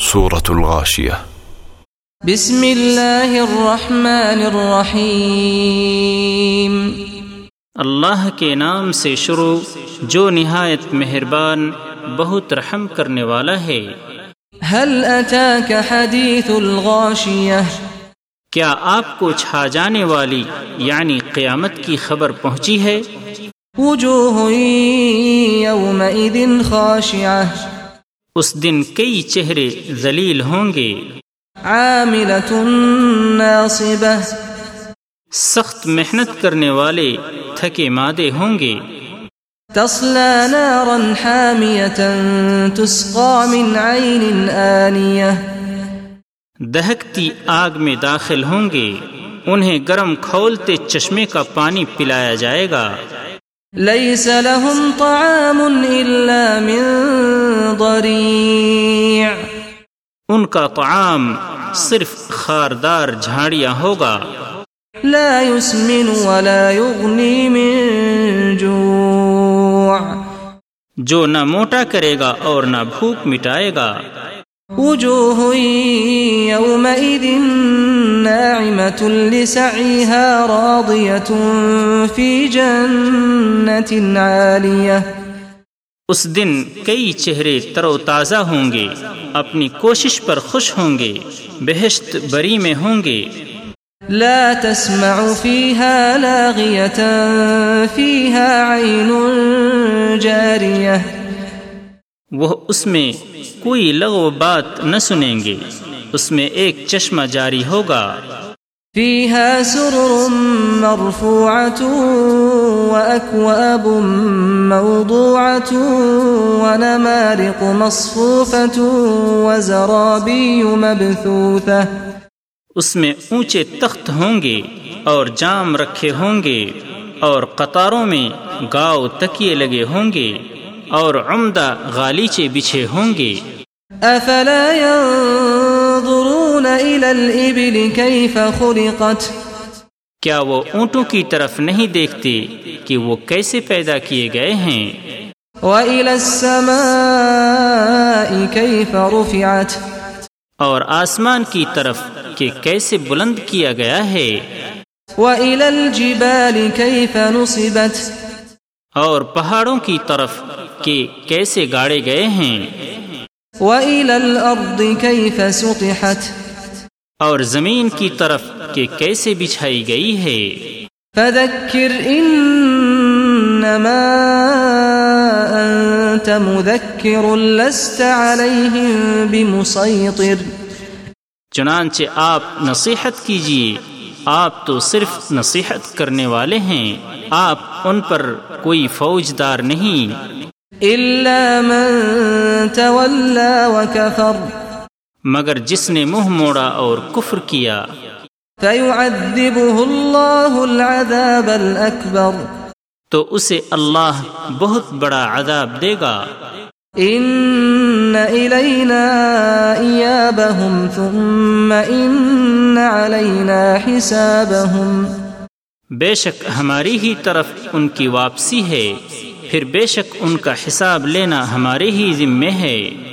سورة الغاشية. بسم الله الرحمن الرحيم اللہ کے نام سے شروع جو نہایت مہربان بہت رحم کرنے والا ہے۔ هل أتاك حديث الغاشية کیا آپ کو چھا جانے والی یعنی قیامت کی خبر پہنچی ہے؟ وجوه يومئذ خاشعة اس دن کئی چہرے ذلیل ہوں گے۔ سخت محنت کرنے والے تھکے مادے ہوں گے۔ تصلى نارا حامية تسقى من عين آنية۔ دہکتی آگ میں داخل ہوں گے۔ انہیں گرم کھولتے چشمے کا پانی پلایا جائے گا۔ ليس لهم طعام إلا من ضريع ان کا طعام صرف خاردار جھاڑیاں ہوگا۔ لا يسمن ولا يغني من جوع۔ جو نہ موٹا کرے گا اور نہ بھوک مٹائے گا۔ وجوه يومئذ ناعمة لسعيها راضية في جنة عالية اس دن کئی چہرے تر و تازہ ہوں گے اپنی کوشش پر خوش ہوں گے بہشت بری میں ہوں گے۔ لا تسمع فيها لاغية فيها عين جارية وہ اس میں کوئی لغو بات نہ سنیں گے اس میں ایک چشمہ جاری ہوگا۔ فيها سرر مرفوعة وأكواب موضوعة ونمارق مصفوفة وزرابي مبثوثة. اس میں اونچے تخت ہوں گے اور جام رکھے ہوں گے اور قطاروں میں گاؤ تکیے لگے ہوں گے اور عمدہ غالیچے بچھے ہوں گے۔ أفلا ينظرون إلى الإبل كيف خلقت؟ کیا وہ اونٹوں کی طرف نہیں دیکھتے کہ وہ کیسے پیدا کیے گئے ہیں؟ وإلى السماء كيف رفعت؟ اور آسمان کی طرف کہ کیسے بلند کیا گیا ہے؟ وإلى الجبال كيف نصبت؟ اور پہاڑوں کی طرف کہ کیسے گاڑے گئے ہیں؟ وإلى الأرض كيف سطحت؟ اور زمین کی طرف کہ کیسے بچھائی گئی ہے۔ فذكر إنما أنت مذكر لست عليهم بمسيطر چنانچہ آپ نصیحت کیجیے آپ تو صرف نصیحت کرنے والے ہیں آپ ان پر کوئی فوجدار نہیں۔ إلا من تولى وكفر۔ مگر جس نے منہ موڑا اور کفر کیا۔ فيعذبه الله العذاب الأكبر تو اسے اللہ بہت بڑا عذاب دے گا۔ إن إلينا إيابهم ثم إن علينا حسابهم بے شک ہماری ہی طرف ان کی واپسی ہے۔ پھر بے شک ان کا حساب لینا ہمارے ہی ذمے ہے۔